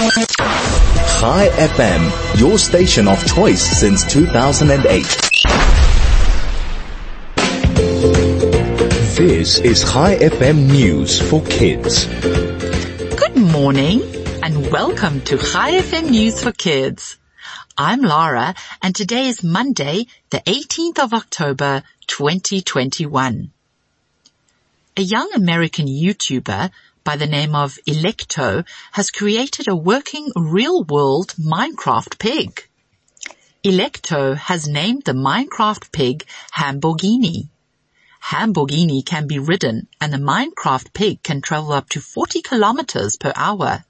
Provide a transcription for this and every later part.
Chai FM, your station of choice since 2008. This is Chai FM News for Kids. Good morning and welcome to Chai FM News for Kids. I'm Lara and today is Monday, the 18th of October, 2021. A young American YouTuber by the name of Electo has created a working real-world Minecraft pig. Electo has named the Minecraft pig Hamburgini. Hamburgini can be ridden and the Minecraft pig can travel up to 40 kilometers per hour.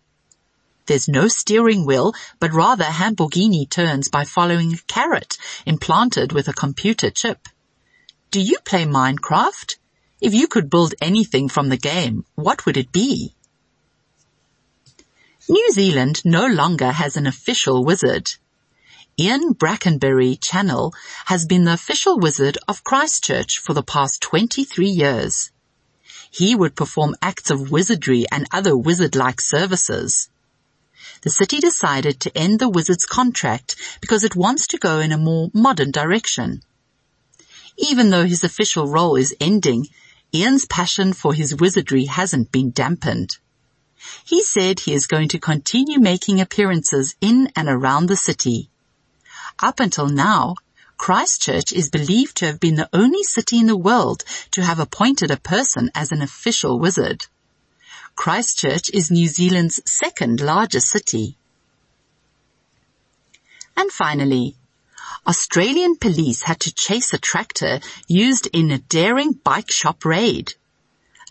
There's no steering wheel, but rather Hamburgini turns by following a carrot implanted with a computer chip. Do you play Minecraft? If you could build anything from the game, what would it be? New Zealand no longer has an official wizard. Ian Brackenbury Channell has been the official wizard of Christchurch for the past 23 years. He would perform acts of wizardry and other wizard-like services. The city decided to end the wizard's contract because it wants to go in a more modern direction. Even though his official role is ending, Ian's passion for his wizardry hasn't been dampened. He said he is going to continue making appearances in and around the city. Up until now, Christchurch is believed to have been the only city in the world to have appointed a person as an official wizard. Christchurch is New Zealand's second largest city. And finally, Australian police had to chase a tractor used in a daring bike shop raid.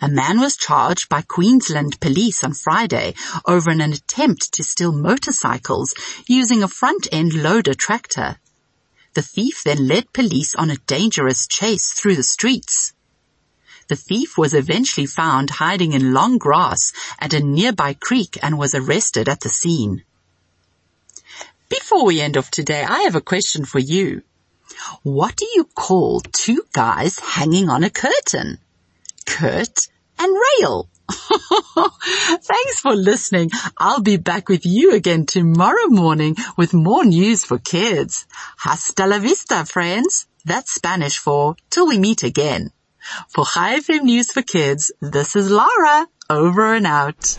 A man was charged by Queensland police on Friday over an attempt to steal motorcycles using a front-end loader tractor. The thief then led police on a dangerous chase through the streets. The thief was eventually found hiding in long grass at a nearby creek and was arrested at the scene. Before we end off today, I have a question for you. What do you call two guys hanging on a curtain? Kurt and Rail. Thanks for listening. I'll be back with you again tomorrow morning with more news for kids. Hasta la vista, friends. That's Spanish for till we meet again. For Chai FM News for Kids, this is Lara, over and out.